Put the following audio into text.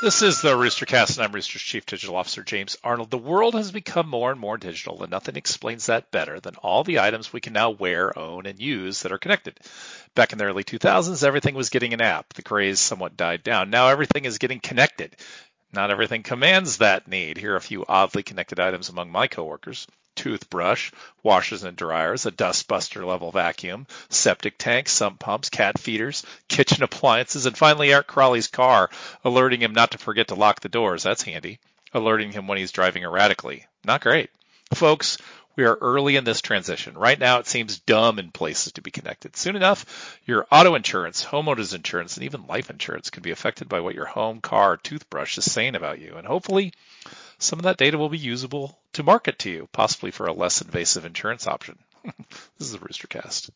This is the Roostercast, and I'm Rooster's Chief Digital Officer James Arnold. The world has become more and more digital, and nothing explains that better than all the items we can now wear, own, and use that are connected. Back in the early 2000s, everything was getting an app. The craze somewhat died down. Now everything is getting connected. Not everything commands that need. Here are a few oddly connected items among my coworkers toothbrush, washers and dryers, a dustbuster level vacuum, septic tanks, sump pumps, cat feeders, kitchen appliances, and finally Eric Crawley's car, alerting him not to forget to lock the doors. That's handy. Alerting him when he's driving erratically. Not great. Folks, we are early in this transition. Right now, it seems dumb in places to be connected. Soon enough, your auto insurance, homeowners insurance, and even life insurance can be affected by what your home, car, toothbrush is saying about you. And hopefully, some of that data will be usable to market to you, possibly for a less invasive insurance option. this is the Roostercast.